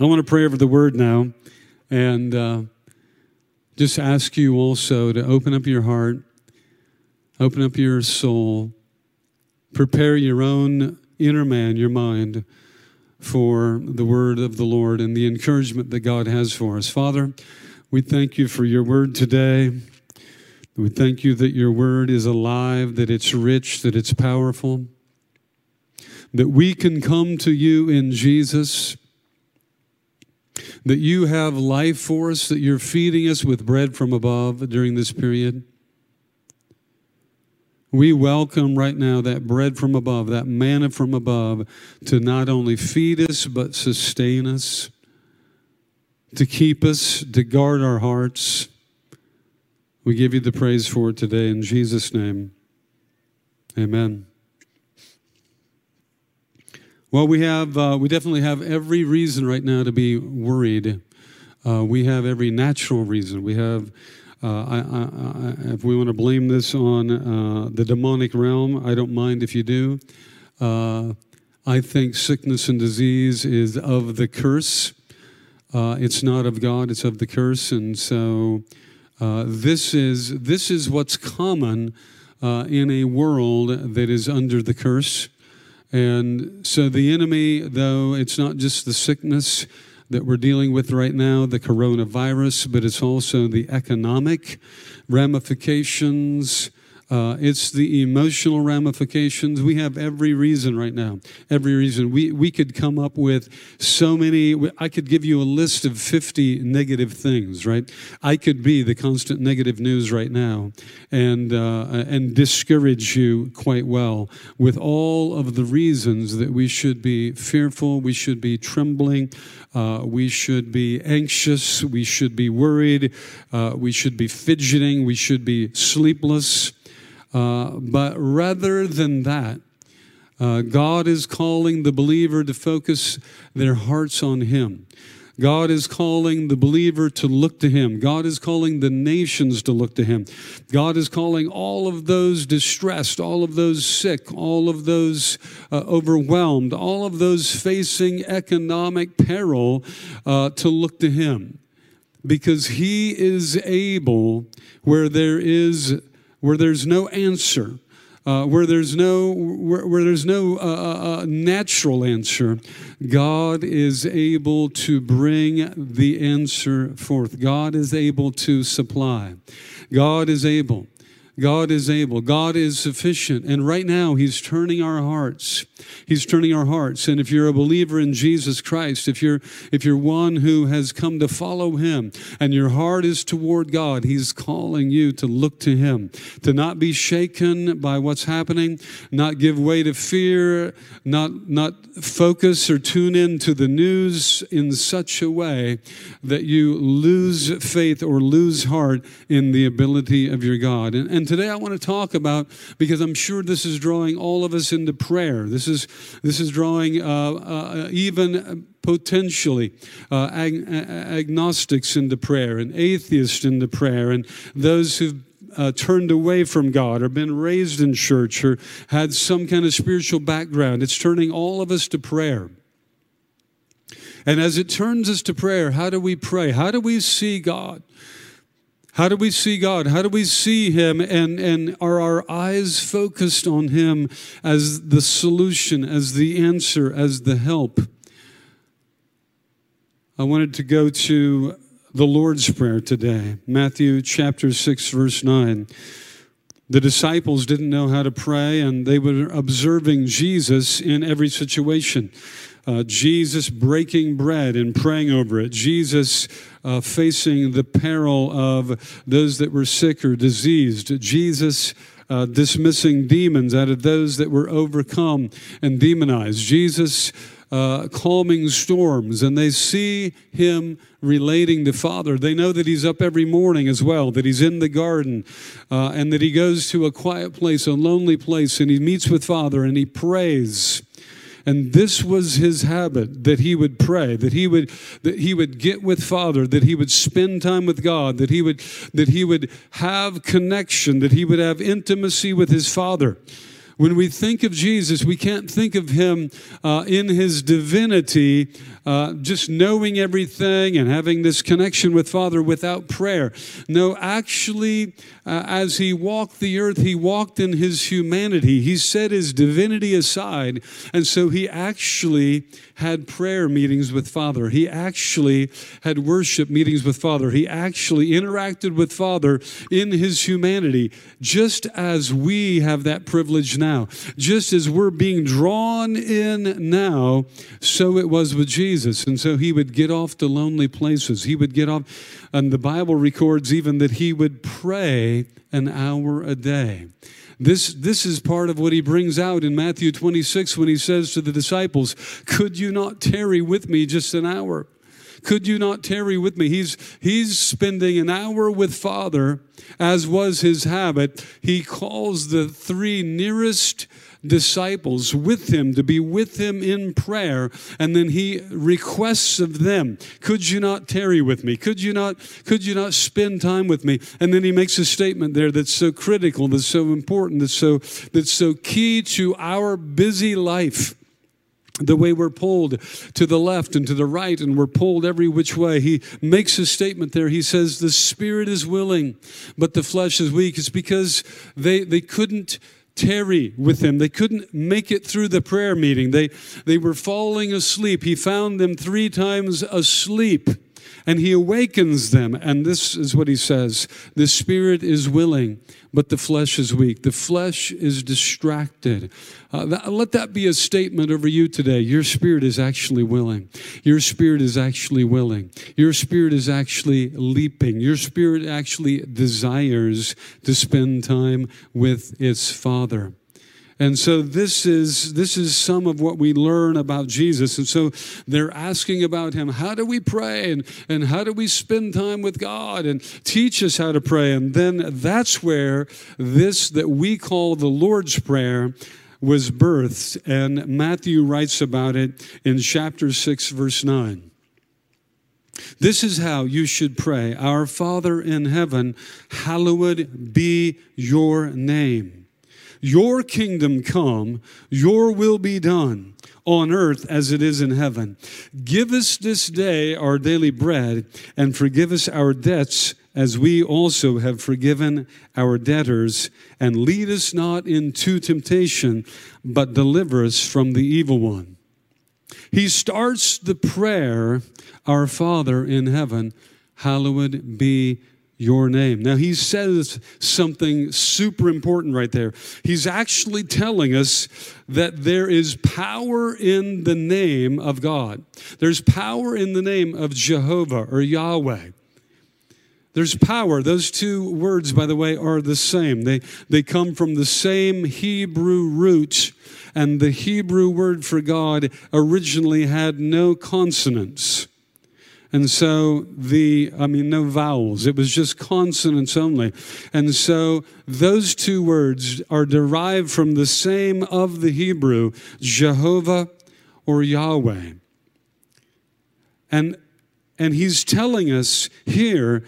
I want to pray over the word now and uh, just ask you also to open up your heart, open up your soul, prepare your own inner man, your mind, for the word of the Lord and the encouragement that God has for us. Father, we thank you for your word today. We thank you that your word is alive, that it's rich, that it's powerful, that we can come to you in Jesus, that you have life for us, that you're feeding us with bread from above during this period. We welcome right now that bread from above, that manna from above, to not only feed us, but sustain us, to keep us, to guard our hearts. We give you the praise for it today in Jesus' name. Amen. Well, we have, uh, we definitely have every reason right now to be worried. Uh, we have every natural reason. We have, uh, I, I, I, if we want to blame this on uh, the demonic realm, I don't mind if you do. Uh, I think sickness and disease is of the curse. Uh, it's not of God, it's of the curse. And so this, is, this is what's common in a world that is under the curse. And so the enemy, though it's not just the sickness that we're dealing with right now, the coronavirus, but it's also the economic ramifications uh, it's the emotional ramifications. We have every reason right now, every reason. We, we could come up with so many, I could give you a list of 50 negative things, right? I could be the constant negative news right now and, uh, and discourage you quite well with all of the reasons that we should be fearful, we should be trembling, uh, we should be anxious, we should be worried, uh, we should be fidgeting, we should be sleepless. Uh, but rather than that, uh, God is calling the believer to focus their hearts on Him. God is calling the believer to look to Him. God is calling the nations to look to Him. God is calling all of those distressed, all of those sick, all of those uh, overwhelmed, all of those facing economic peril uh, to look to Him. Because He is able, where there is where there's no answer, uh, where there's no where, where there's no uh, uh, uh, natural answer, God is able to bring the answer forth. God is able to supply. God is able. God is able. God is sufficient. And right now, He's turning our hearts. He's turning our hearts. And if you're a believer in Jesus Christ, if you're, if you're one who has come to follow Him and your heart is toward God, He's calling you to look to Him, to not be shaken by what's happening, not give way to fear, not, not focus or tune in to the news in such a way that you lose faith or lose heart in the ability of your God. And, and today I want to talk about, because I'm sure this is drawing all of us into prayer. This is, this is drawing uh, uh, even potentially uh, ag- agnostics into prayer and atheists into prayer and those who've uh, turned away from God or been raised in church or had some kind of spiritual background. It's turning all of us to prayer. And as it turns us to prayer, how do we pray? How do we see God? How do we see God? How do we see Him? And, and are our eyes focused on Him as the solution, as the answer, as the help? I wanted to go to the Lord's Prayer today, Matthew chapter 6, verse 9. The disciples didn't know how to pray, and they were observing Jesus in every situation. Uh, Jesus breaking bread and praying over it. Jesus uh, facing the peril of those that were sick or diseased. Jesus uh, dismissing demons out of those that were overcome and demonized. Jesus uh, calming storms, and they see him relating to Father. They know that he's up every morning as well, that he's in the garden, uh, and that he goes to a quiet place, a lonely place, and he meets with Father and he prays. And this was his habit that he would pray, that he would that he would get with Father, that he would spend time with God, that he would that he would have connection, that he would have intimacy with his Father. when we think of Jesus, we can't think of him uh, in his divinity, uh, just knowing everything and having this connection with Father without prayer. No, actually, uh, as he walked the earth, he walked in his humanity. He set his divinity aside, and so he actually had prayer meetings with Father. He actually had worship meetings with Father. He actually interacted with Father in his humanity, just as we have that privilege now. Just as we're being drawn in now, so it was with Jesus. And so he would get off to lonely places. He would get off, and the Bible records even that he would pray an hour a day. This, this is part of what he brings out in Matthew 26 when he says to the disciples, Could you not tarry with me just an hour? Could you not tarry with me? He's, he's spending an hour with Father, as was his habit. He calls the three nearest disciples with him to be with him in prayer and then he requests of them could you not tarry with me could you not could you not spend time with me and then he makes a statement there that's so critical that's so important that's so that's so key to our busy life the way we're pulled to the left and to the right and we're pulled every which way. He makes a statement there. He says, The spirit is willing, but the flesh is weak. It's because they, they couldn't tarry with him. They couldn't make it through the prayer meeting. They, they were falling asleep. He found them three times asleep and he awakens them. And this is what he says The spirit is willing, but the flesh is weak. The flesh is distracted. Uh, let that be a statement over you today. Your spirit is actually willing. Your spirit is actually willing. Your spirit is actually leaping. Your spirit actually desires to spend time with its Father. And so this is this is some of what we learn about Jesus. And so they're asking about him, how do we pray and, and how do we spend time with God and teach us how to pray? And then that's where this that we call the Lord's Prayer was birthed. And Matthew writes about it in chapter 6, verse 9. This is how you should pray Our Father in heaven, hallowed be your name. Your kingdom come, your will be done on earth as it is in heaven. Give us this day our daily bread and forgive us our debts as we also have forgiven our debtors. And lead us not into temptation, but deliver us from the evil one. He starts the prayer, Our Father in heaven, hallowed be your name. Now, he says something super important right there. He's actually telling us that there is power in the name of God, there's power in the name of Jehovah or Yahweh. There's power. Those two words, by the way, are the same. They, they come from the same Hebrew root, and the Hebrew word for God originally had no consonants. And so the, I mean, no vowels. It was just consonants only. And so those two words are derived from the same of the Hebrew, Jehovah or Yahweh. And, and he's telling us here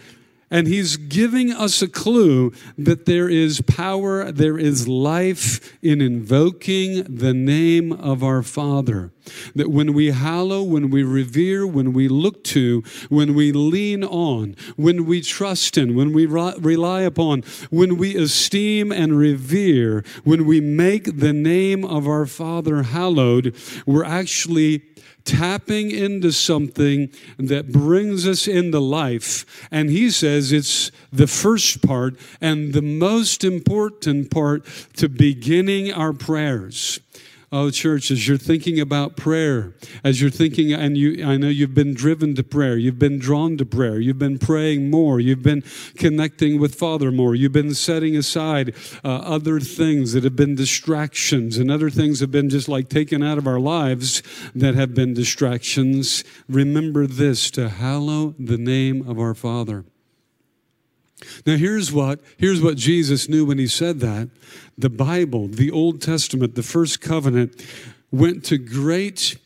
and he's giving us a clue that there is power, there is life in invoking the name of our Father. That when we hallow, when we revere, when we look to, when we lean on, when we trust in, when we rely upon, when we esteem and revere, when we make the name of our Father hallowed, we're actually tapping into something that brings us into life. And he says it's the first part and the most important part to beginning our prayers. Oh, church, as you're thinking about prayer, as you're thinking, and you, I know you've been driven to prayer, you've been drawn to prayer, you've been praying more, you've been connecting with Father more, you've been setting aside uh, other things that have been distractions, and other things have been just like taken out of our lives that have been distractions. Remember this to hallow the name of our Father. Now here's what here's what Jesus knew when he said that. The Bible, the Old Testament, the first covenant went to great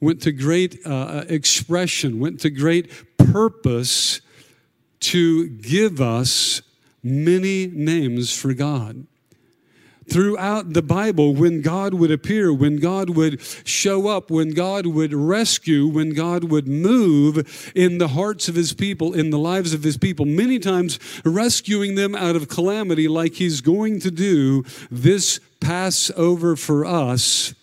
went to great uh, expression, went to great purpose to give us many names for God throughout the Bible when God would appear, when God would show up, when God would rescue, when God would move in the hearts of his people, in the lives of his people, many times rescuing them out of calamity, like he's going to do this Passover for us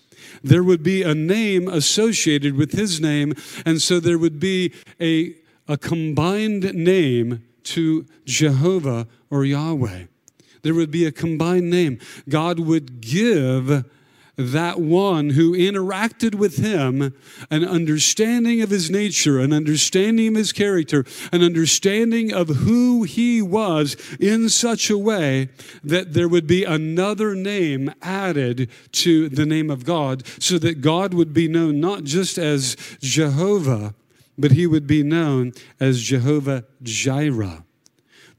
there would be a name associated with his name, and so there would be a, a combined name to Jehovah or Yahweh. There would be a combined name. God would give that one who interacted with him an understanding of his nature, an understanding of his character, an understanding of who he was in such a way that there would be another name added to the name of God so that God would be known not just as Jehovah, but he would be known as Jehovah Jireh.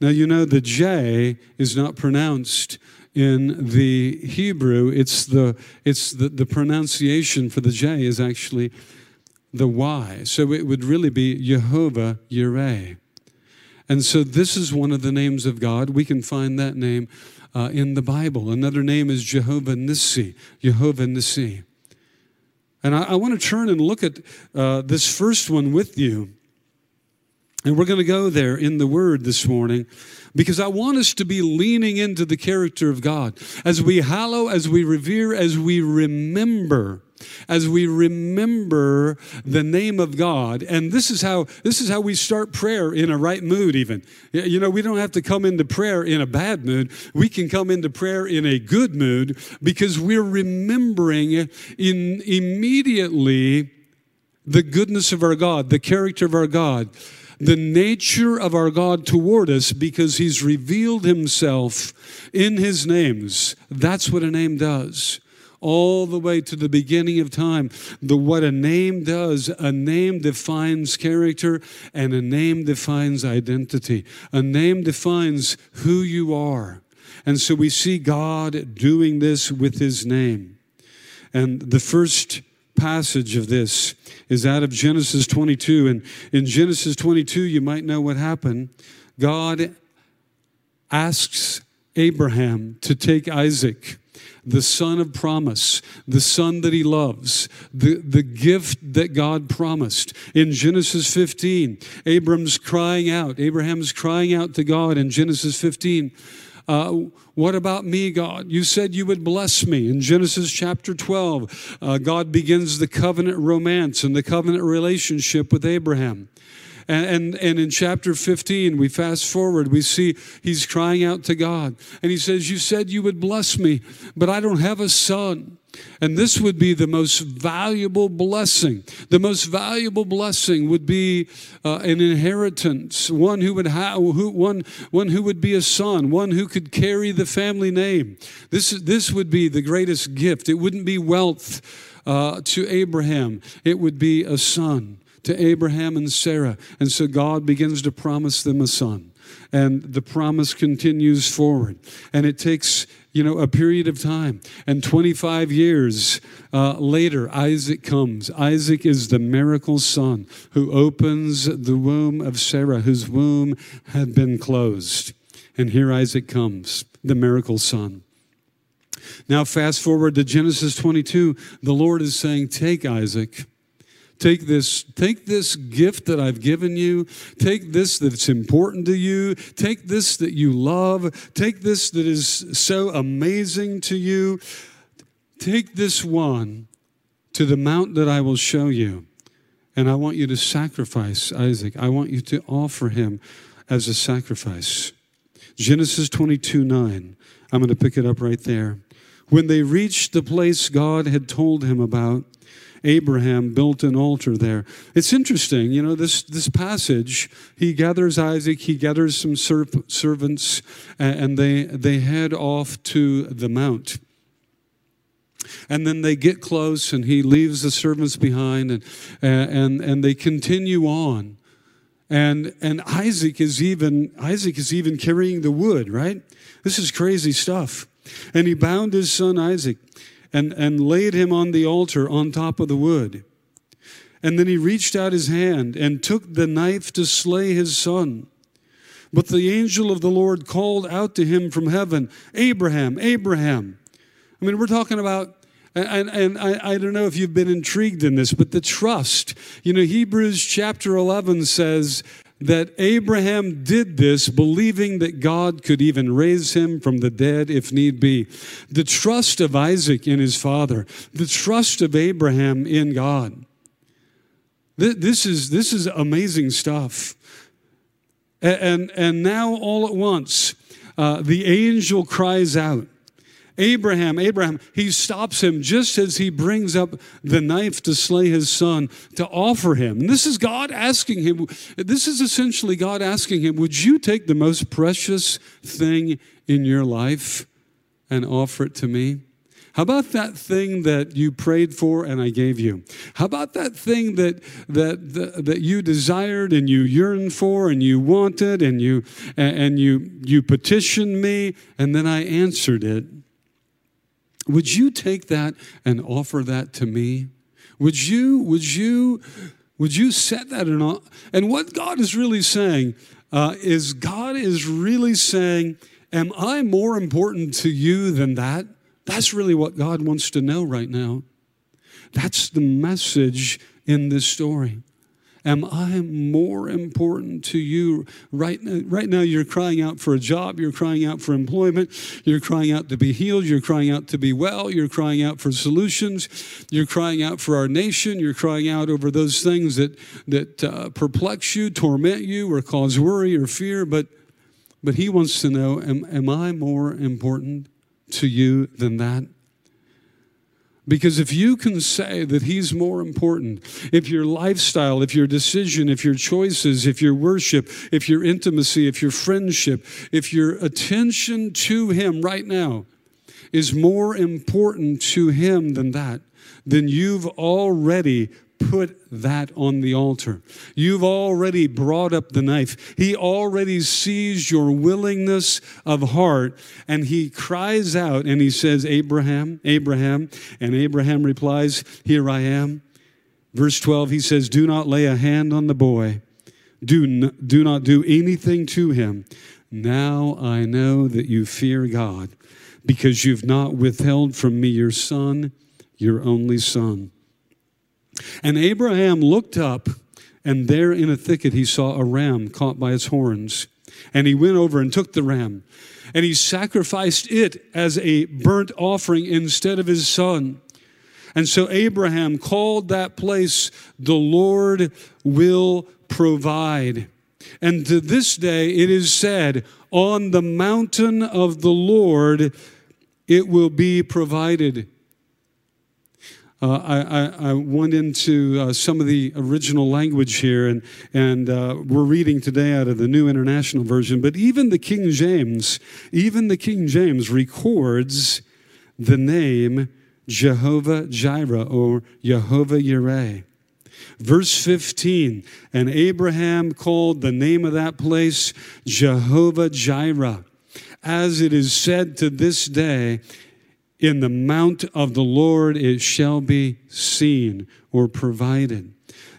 Now, you know, the J is not pronounced in the Hebrew, it's the, it's the, the pronunciation for the J is actually the Y. So it would really be Jehovah Yireh. And so this is one of the names of God. We can find that name uh, in the Bible. Another name is Jehovah Nissi, Jehovah Nissi. And I, I want to turn and look at uh, this first one with you. And we're going to go there in the Word this morning because I want us to be leaning into the character of God as we hallow, as we revere, as we remember as we remember the name of God. And this is how this is how we start prayer in a right mood even. You know, we don't have to come into prayer in a bad mood. We can come into prayer in a good mood because we're remembering in immediately the goodness of our God, the character of our God the nature of our God toward us because he's revealed himself in his names. That's what a name does. All the way to the beginning of time. The what a name does, a name defines character and a name defines identity. A name defines who you are. And so we see God doing this with his name. And the first passage of this is out of Genesis 22. And in Genesis 22, you might know what happened. God asks Abraham to take Isaac, the son of promise, the son that he loves, the, the gift that God promised. In Genesis 15, Abram's crying out, Abraham's crying out to God in Genesis 15 uh, what about me, God? You said you would bless me. In Genesis chapter 12, uh, God begins the covenant romance and the covenant relationship with Abraham. And, and, and, in chapter 15, we fast forward, we see he's crying out to God. And he says, You said you would bless me, but I don't have a son. And this would be the most valuable blessing. The most valuable blessing would be uh, an inheritance, one who would have, who, one, one who would be a son, one who could carry the family name. This, this would be the greatest gift. It wouldn't be wealth uh, to Abraham, it would be a son to Abraham and Sarah. And so God begins to promise them a son. And the promise continues forward. And it takes you know, a period of time. And 25 years uh, later, Isaac comes. Isaac is the miracle son who opens the womb of Sarah, whose womb had been closed. And here Isaac comes, the miracle son. Now, fast forward to Genesis 22. The Lord is saying, Take Isaac Take this, take this gift that I've given you. Take this that's important to you. Take this that you love. Take this that is so amazing to you. Take this one to the mount that I will show you. And I want you to sacrifice Isaac. I want you to offer him as a sacrifice. Genesis 22 9. I'm going to pick it up right there. When they reached the place God had told him about, Abraham built an altar there. It's interesting, you know, this, this passage, he gathers Isaac, he gathers some servants, and they, they head off to the mount. And then they get close, and he leaves the servants behind, and, and, and they continue on. And, and Isaac is even Isaac is even carrying the wood, right? This is crazy stuff. And he bound his son Isaac and, and laid him on the altar on top of the wood. And then he reached out his hand and took the knife to slay his son. But the angel of the Lord called out to him from heaven, Abraham, Abraham. I mean, we're talking about and, and I, I, don't know if you've been intrigued in this, but the trust. You know, Hebrews chapter 11 says that Abraham did this believing that God could even raise him from the dead if need be. The trust of Isaac in his father, the trust of Abraham in God. This is, this is amazing stuff. And, and now, all at once, uh, the angel cries out. Abraham, Abraham, he stops him just as he brings up the knife to slay his son to offer him. And this is God asking him, this is essentially God asking him, Would you take the most precious thing in your life and offer it to me? How about that thing that you prayed for and I gave you? How about that thing that that that, that you desired and you yearned for and you wanted and you and you you petitioned me and then I answered it? Would you take that and offer that to me? Would you, would you, would you set that in? All? And what God is really saying uh, is God is really saying, Am I more important to you than that? That's really what God wants to know right now. That's the message in this story. Am I more important to you right now? Right now, you're crying out for a job, you're crying out for employment, you're crying out to be healed, you're crying out to be well, you're crying out for solutions, you're crying out for our nation, you're crying out over those things that, that uh, perplex you, torment you, or cause worry or fear. But, but He wants to know am, am I more important to you than that? Because if you can say that He's more important, if your lifestyle, if your decision, if your choices, if your worship, if your intimacy, if your friendship, if your attention to Him right now is more important to Him than that, then you've already put that on the altar. You've already brought up the knife. He already sees your willingness of heart and he cries out and he says, Abraham, Abraham. And Abraham replies, Here I am. Verse 12, he says, Do not lay a hand on the boy. Do, n- do not do anything to him. Now I know that you fear God because you've not withheld from me your son, your only son. And Abraham looked up, and there in a thicket he saw a ram caught by its horns. And he went over and took the ram, and he sacrificed it as a burnt offering instead of his son. And so Abraham called that place, the Lord will provide. And to this day it is said, On the mountain of the Lord it will be provided. Uh, I, I, went into uh, some of the original language here, and, and uh, we're reading today out of the New International Version. But even the King James, even the King James records the name Jehovah Jireh or Jehovah Yireh. Verse 15, and Abraham called the name of that place Jehovah Jireh. As it is said to this day, in the mount of the Lord it shall be seen or provided.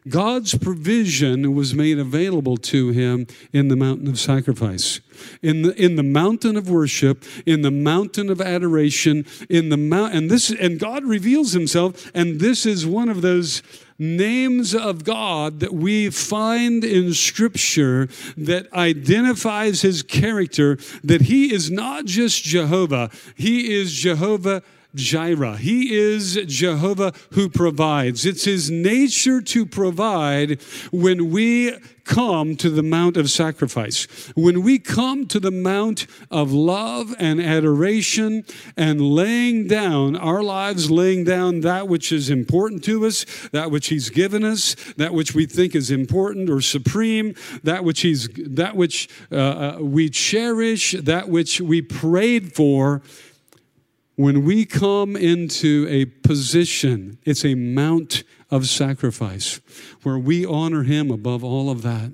God's provision was made available to him in the mountain of sacrifice, in the, in the mountain of worship, in the mountain of adoration, in the mount, and this, and God reveals himself, and this is one of those names of God that we find in Scripture that identifies his character, that he is not just Jehovah, he is Jehovah Jireh. He is Jehovah who provides. It's his nature to provide when we come to the mount of sacrifice. When we come to the mount of love and adoration and laying down our lives, laying down that which is important to us, that which he's given us, that which we think is important or supreme, that which he's that which uh, uh we cherish, that which we prayed for when we come into a position, it's a mount of sacrifice where we honor Him above all of that,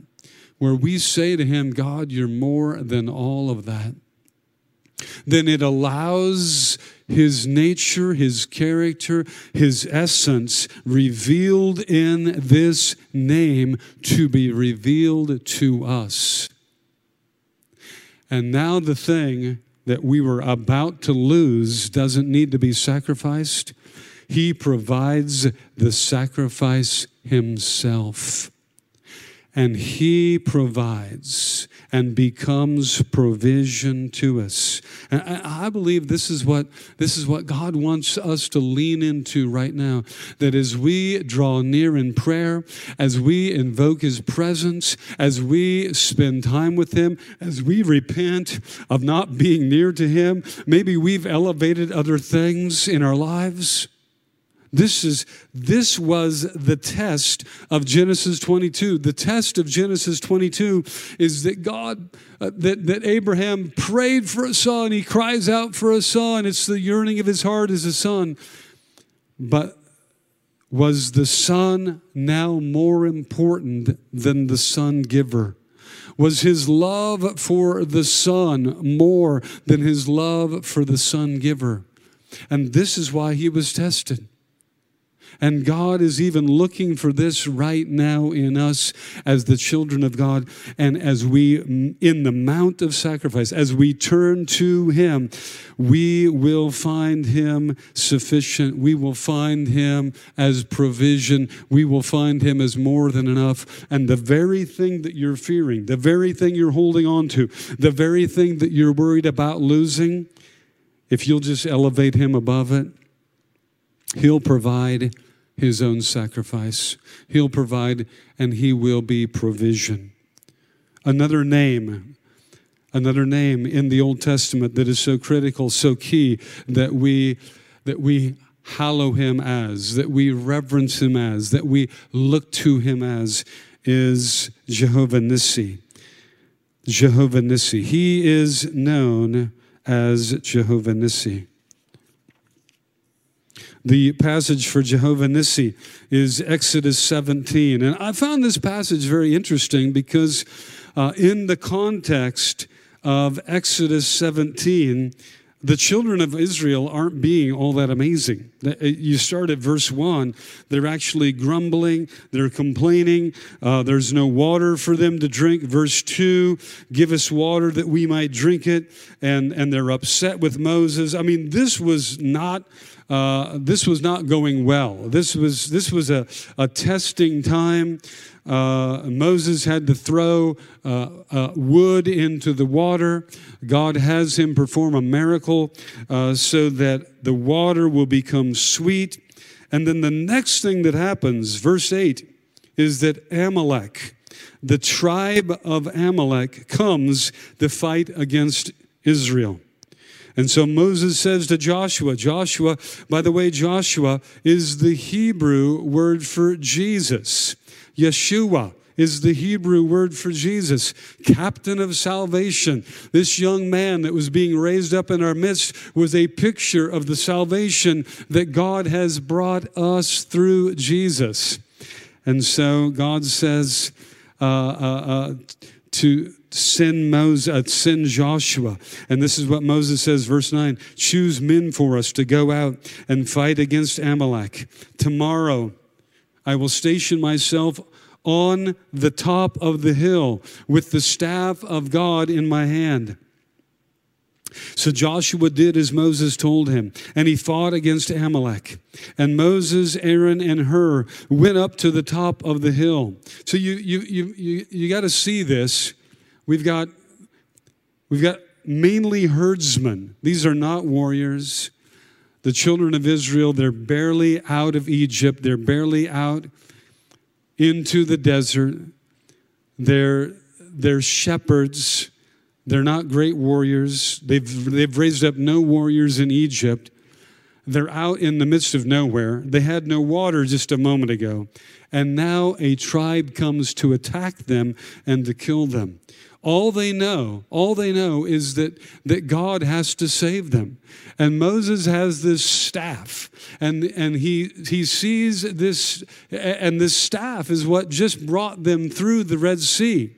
where we say to Him, God, you're more than all of that. Then it allows His nature, His character, His essence revealed in this name to be revealed to us. And now the thing that we were about to lose doesn't need to be sacrificed. He provides the sacrifice himself. And He provides and becomes provision to us. And I believe this is what this is what God wants us to lean into right now. That as we draw near in prayer, as we invoke His presence, as we spend time with Him, as we repent of not being near to Him, maybe we've elevated other things in our lives. This is this was the test of Genesis 22. The test of Genesis 22 is that God uh, that that Abraham prayed for a son, he cries out for a son. It's the yearning of his heart as a son. But was the son now more important than the son giver? Was his love for the son more than his love for the son giver? And this is why he was tested. And God is even looking for this right now in us as the children of God. And as we, in the mount of sacrifice, as we turn to Him, we will find Him sufficient. We will find Him as provision. We will find Him as more than enough. And the very thing that you're fearing, the very thing you're holding on to, the very thing that you're worried about losing, if you'll just elevate Him above it, He'll provide his own sacrifice. He'll provide and he will be provision. Another name, another name in the Old Testament that is so critical, so key that we that we hallow him as, that we reverence him as, that we look to him as is Jehovah Nissi. Jehovah Nissi. He is known as Jehovah Nissi. The passage for Jehovah Nissi is Exodus 17. And I found this passage very interesting because, uh, in the context of Exodus 17, the children of Israel aren't being all that amazing. Uh, you start at verse 1, they're actually grumbling, they're complaining, uh, there's no water for them to drink. Verse 2, give us water that we might drink it, and, and they're upset with Moses. I mean, this was not uh, this was not going well. This was, this was a, a testing time. Uh, Moses had to throw uh, uh, wood into the water. God has him perform a miracle uh, so that the water will become sweet. And then the next thing that happens, verse 8, is that Amalek, the tribe of Amalek, comes to fight against Israel. And so Moses says to Joshua, Joshua, by the way, Joshua is the Hebrew word for Jesus. Yeshua is the Hebrew word for Jesus, captain of salvation. This young man that was being raised up in our midst was a picture of the salvation that God has brought us through Jesus. And so God says uh, uh, uh, to send Moses, uh, send Joshua. And this is what Moses says, verse 9 choose men for us to go out and fight against Amalek. Tomorrow I will station myself on the top of the hill with the staff of God in my hand. So Joshua did as Moses told him, and he fought against Amalek. And Moses, Aaron, and Hur went up to the top of the hill. So you you you you, you got to see this We've got, we've got mainly herdsmen. These are not warriors. The children of Israel, they're barely out of Egypt, they're barely out into the desert. They're, they're shepherds. They're not great warriors. They've, they've raised up no warriors in Egypt. They're out in the midst of nowhere. They had no water just a moment ago. And now a tribe comes to attack them and to kill them. All they know, all they know is that, that God has to save them. And Moses has this staff, and, and he, he sees this, and this staff is what just brought them through the Red Sea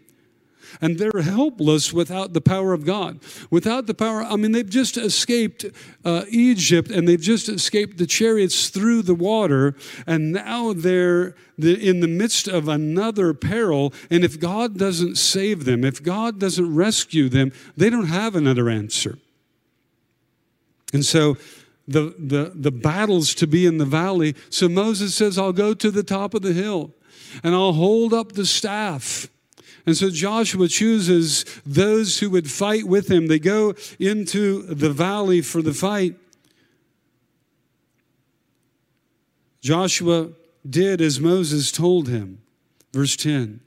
and they're helpless without the power of God. Without the power, I mean, they've just escaped uh, Egypt and they've just escaped the chariots through the water, and now they're in the midst of another peril. And if God doesn't save them, if God doesn't rescue them, they don't have another answer. And so the, the, the battles to be in the valley. So Moses says, I'll go to the top of the hill and I'll hold up the staff. And so Joshua chooses those who would fight with him. They go into the valley for the fight. Joshua did as Moses told him. Verse 10.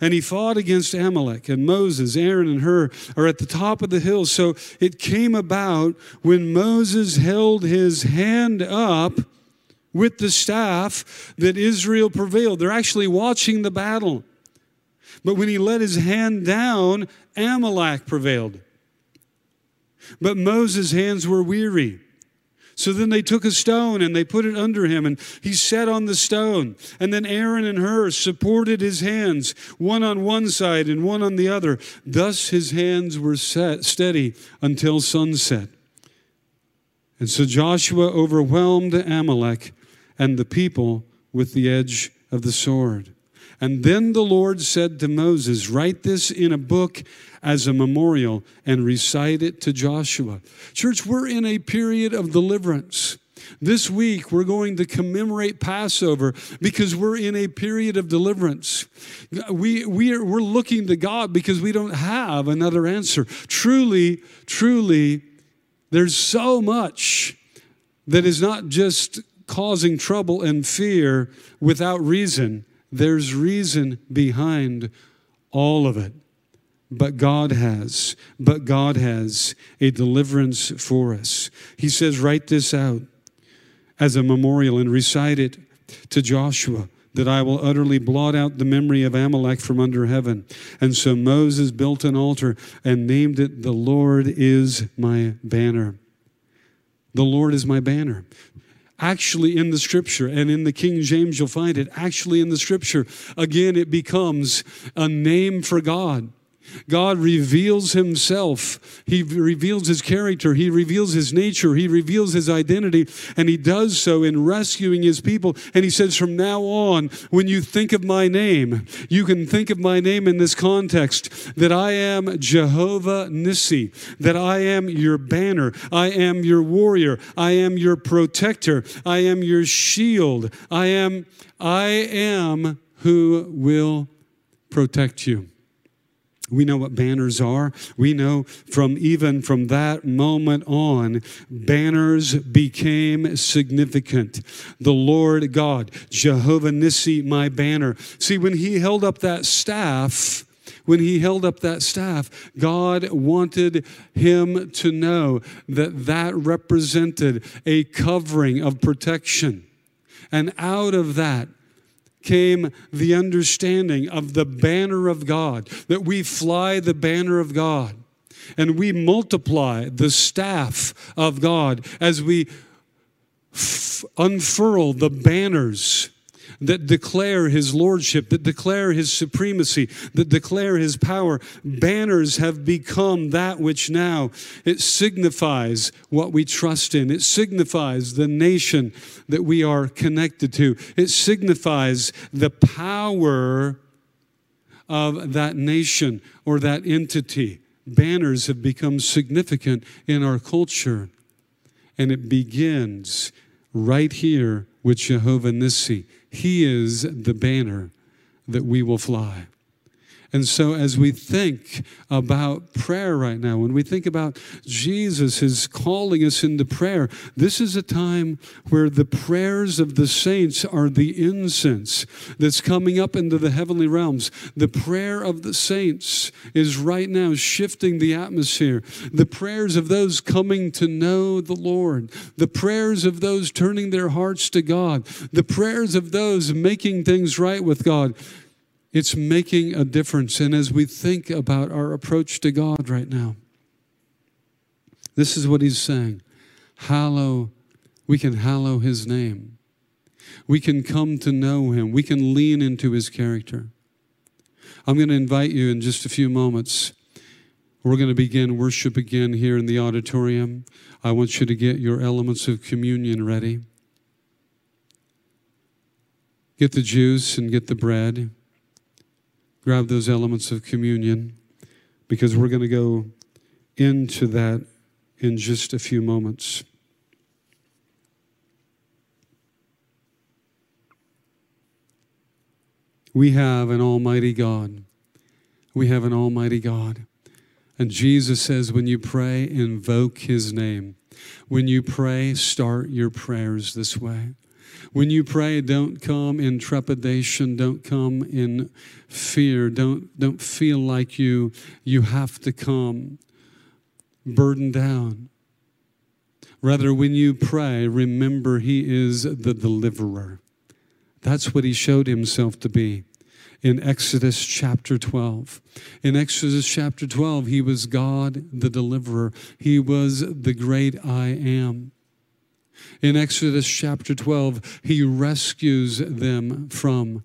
And he fought against Amalek, and Moses, Aaron, and Hur are at the top of the hill. So it came about when Moses held his hand up with the staff that Israel prevailed. They're actually watching the battle. But when he let his hand down, Amalek prevailed. But Moses' hands were weary. So then they took a stone and they put it under him, and he sat on the stone. And then Aaron and Hur supported his hands, one on one side and one on the other. Thus his hands were set, steady until sunset. And so Joshua overwhelmed Amalek and the people with the edge of the sword. And then the Lord said to Moses, Write this in a book as a memorial and recite it to Joshua. Church, we're in a period of deliverance. This week, we're going to commemorate Passover because we're in a period of deliverance. We, we are, we're looking to God because we don't have another answer. Truly, truly, there's so much that is not just causing trouble and fear without reason. There's reason behind all of it. But God has, but God has a deliverance for us. He says, write this out as a memorial and recite it to Joshua that I will utterly blot out the memory of Amalek from under heaven. And so Moses built an altar and named it, The Lord is my banner. The Lord is my banner actually in the scripture. And in the King James, you'll find it actually in the scripture. Again, it becomes a name for God. God reveals himself. He reveals his character. He reveals his nature. He reveals his identity. And he does so in rescuing his people. And he says, from now on, when you think of my name, you can think of my name in this context that I am Jehovah Nissi, that I am your banner. I am your warrior. I am your protector. I am your shield. I am, I am who will protect you. We know what banners are. We know from even from that moment on, banners became significant. The Lord God, Jehovah Nissi, my banner. See, when he held up that staff, when he held up that staff, God wanted him to know that that represented a covering of protection. And out of that, came the understanding of the banner of God, that we fly the banner of God and we multiply the staff of God as we f- unfurl the banners that declare his lordship, that declare his supremacy, that declare his power. Banners have become that which now it signifies what we trust in. It signifies the nation that we are connected to. It signifies the power of that nation or that entity. Banners have become significant in our culture. And it begins right here with Jehovah Nissi. He is the banner that we will fly. And so, as we think about prayer right now, when we think about Jesus is calling us into prayer, this is a time where the prayers of the saints are the incense that's coming up into the heavenly realms. The prayer of the saints is right now shifting the atmosphere. The prayers of those coming to know the Lord, the prayers of those turning their hearts to God, the prayers of those making things right with God it's making a difference. And as we think about our approach to God right now, this is what he's saying Hallow, we can hallow his name. We can come to know him. We can lean into his character. I'm going to invite you in just a few moments. We're going to begin worship again here in the auditorium. I want you to get your elements of communion ready. Get the juice and get the bread grab those elements of communion because we're going to go into that in just a few moments. We have an almighty God. We have an almighty God. And Jesus says, when you pray, invoke his name. When you pray, start your prayers this way. When you pray, don't come in trepidation, don't come in fear, don't, don't feel like you, you have to come burdened down. Rather, when you pray, remember He is the deliverer. That's what He showed Himself to be in Exodus chapter 12. In Exodus chapter 12, He was God the deliverer, He was the great I am. In Exodus chapter 12, He rescues them from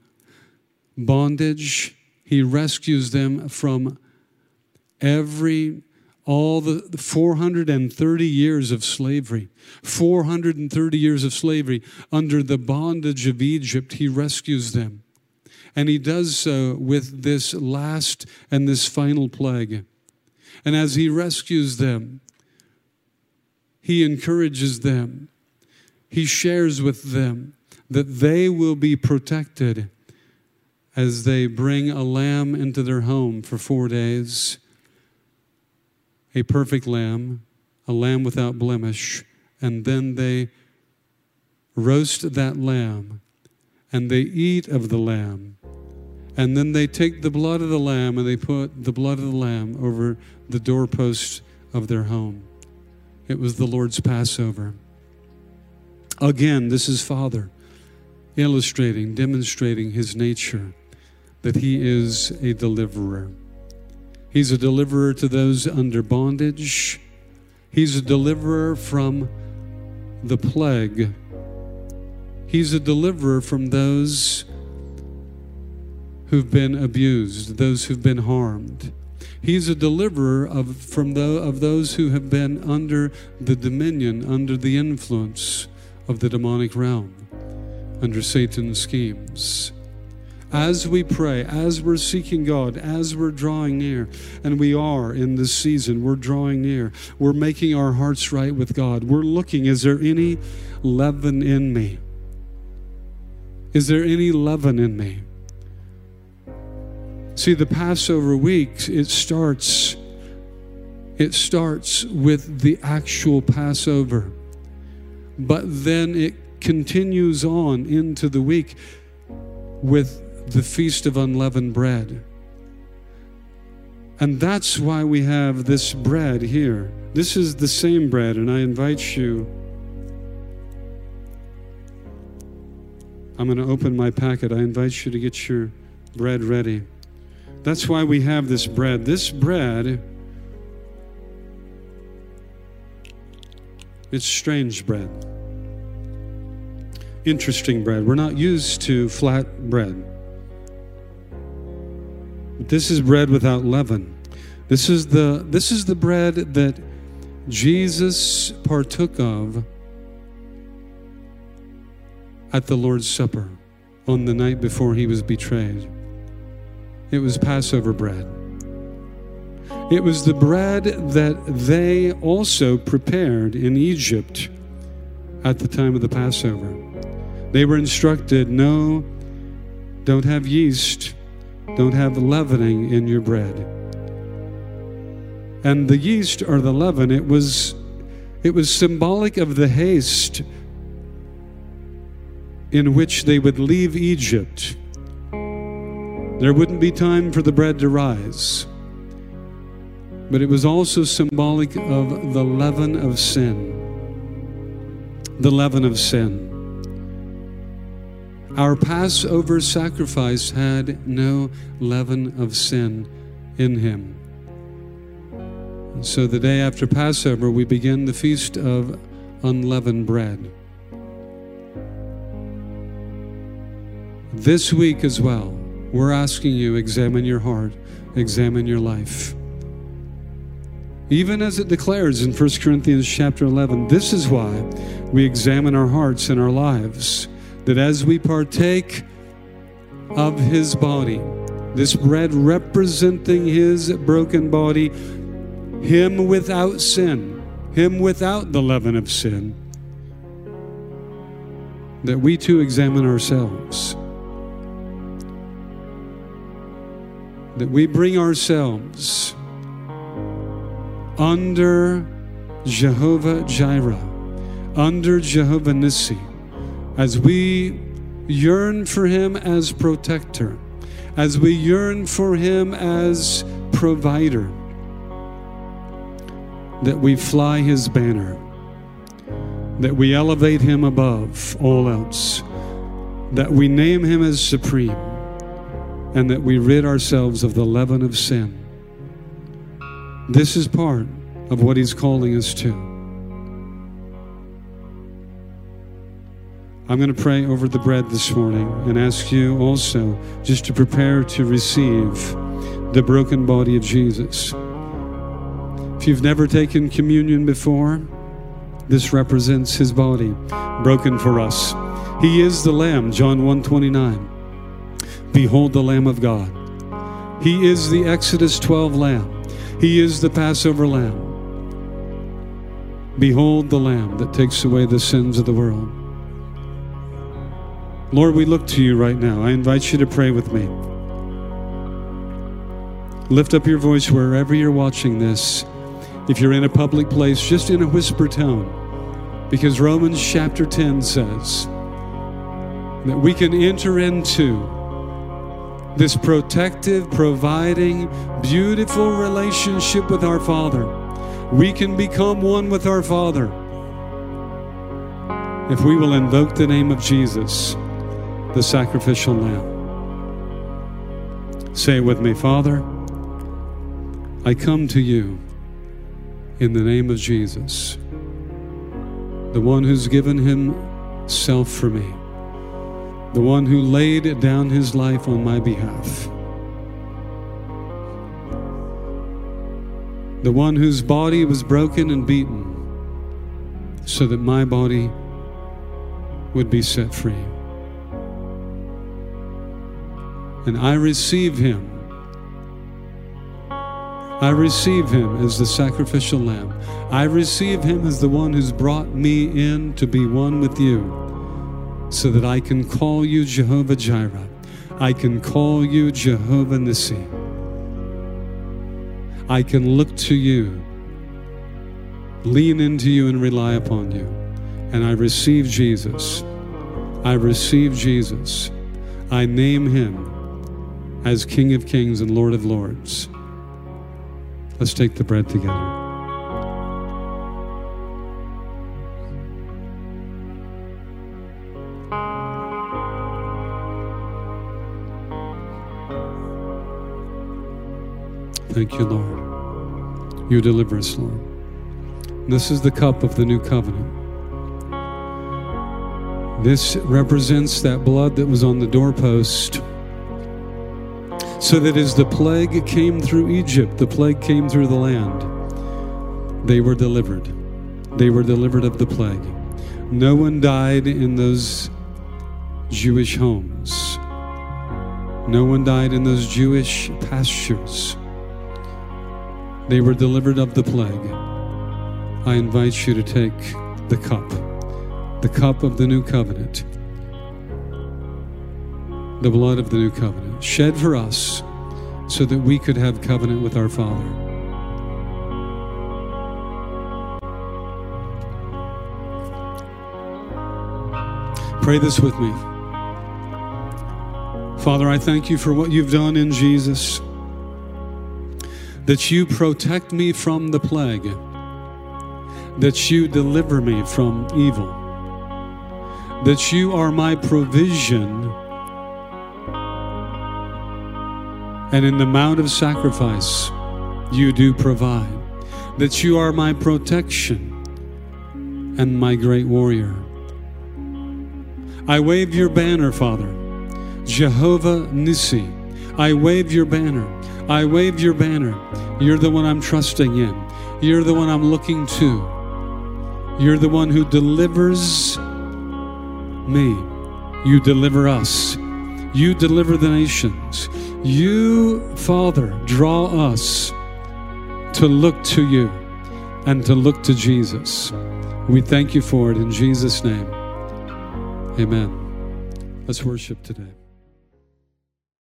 bondage, He rescues them from every all the 430 years of slavery, 430 years of slavery under the bondage of Egypt, he rescues them. And he does so with this last and this final plague. And as he rescues them, he encourages them, he shares with them that they will be protected as they bring a lamb into their home for four days a perfect lamb, a lamb without blemish, and then they roast that lamb and they eat of the lamb. And then they take the blood of the lamb and they put the blood of the lamb over the doorpost of their home. It was the Lord's Passover. Again, this is Father illustrating, demonstrating his nature that he is a deliverer. He's a deliverer to those under bondage. He's a deliverer from the plague. He's a deliverer from those who've been abused, those who've been harmed. He's a deliverer of, from the, of those who have been under the dominion, under the influence of the demonic realm, under Satan's schemes as we pray, as we're seeking God, as we're drawing near, and we are in this season, we're drawing near, we're making our hearts right with God. We're looking, is there any leaven in me? Is there any leaven in me? See, the Passover week, it starts it starts with the actual Passover. But then it continues on into the week with the Feast of Unleavened Bread. And that's why we have this bread here. This is the same bread, and I invite you. I'm going to open my packet. I invite you to get your bread ready. That's why we have this bread. This bread, it's strange bread. Interesting bread. We're not used to flat bread. This is bread without leaven. This is the this is the bread that Jesus partook of at the Lord's Supper on the night before he was betrayed. It was Passover bread. It was the bread that they also prepared in Egypt at the time of the Passover. They were instructed no, don't have yeast don't have leavening in your bread. And the yeast or the leaven, it was it was symbolic of the haste in which they would leave Egypt. There wouldn't be time for the bread to rise. But it was also symbolic of the leaven of sin. The leaven of sin. Our Passover sacrifice had no leaven of sin in him. so the day after Passover, we begin the feast of unleavened bread. This week as well, we're asking you examine your heart, examine your life. Even as it declares in 1 Corinthians chapter 11, this is why we examine our hearts and our lives that as we partake of his body, this bread representing his broken body, him without sin, him without the leaven of sin, that we too examine ourselves. that we bring ourselves under Jehovah Jireh, under Jehovah Nissi, as we yearn for him as protector, as we yearn for him as provider, that we fly his banner, that we elevate him above all else, that we name him as supreme, and that we rid ourselves of the leaven of sin. This is part of what he's calling us to. I'm going to pray over the bread this morning and ask you also just to prepare to receive the broken body of Jesus. If you've never taken communion before, this represents his body broken for us. He is the lamb, John 129. Behold the lamb of God. He is the Exodus 12 lamb. He is the Passover lamb. Behold the lamb that takes away the sins of the world. Lord, we look to you right now. I invite you to pray with me. Lift up your voice wherever you're watching this. If you're in a public place, just in a whisper tone. Because Romans chapter 10 says that we can enter into this protective, providing, beautiful relationship with our Father. We can become one with our Father if we will invoke the name of Jesus the sacrificial lamb. Say with me, Father, I come to you in the name of Jesus, the one who's given himself for me, the one who laid down his life on my behalf, the one whose body was broken and beaten so that my body would be set free. and I receive him. I receive him as the sacrificial lamb. I receive him as the one who's brought me in to be one with you so that I can call you Jehovah Jireh. I can call you Jehovah Nissi. I can look to you, lean into you, and rely upon you. And I receive Jesus. I receive Jesus. I name him as King of Kings and Lord of Lords. Let's take the bread together. Thank you, Lord. You deliver us, Lord. This is the cup of the new covenant. This represents that blood that was on the doorpost so that as the plague came through Egypt, the plague came through the land, they were delivered. They were delivered of the plague. No one died in those Jewish homes. No one died in those Jewish pastures. They were delivered of the plague. I invite you to take the cup, the cup of the new covenant the blood of the new covenant, shed for us so that we could have covenant with our Father. Pray this with me. Father, I thank you for what you've done in Jesus, that you protect me from the plague, that you deliver me from evil, that you are my provision And in the mount of sacrifice, you do provide. That you are my protection and my great warrior. I wave your banner, Father, Jehovah Nissi. I wave your banner. I wave your banner. You're the one I'm trusting in. You're the one I'm looking to. You're the one who delivers me. You deliver us. You deliver the nations. You, Father, draw us to look to you and to look to Jesus. We thank you for it in Jesus' name. Amen. Let's worship today.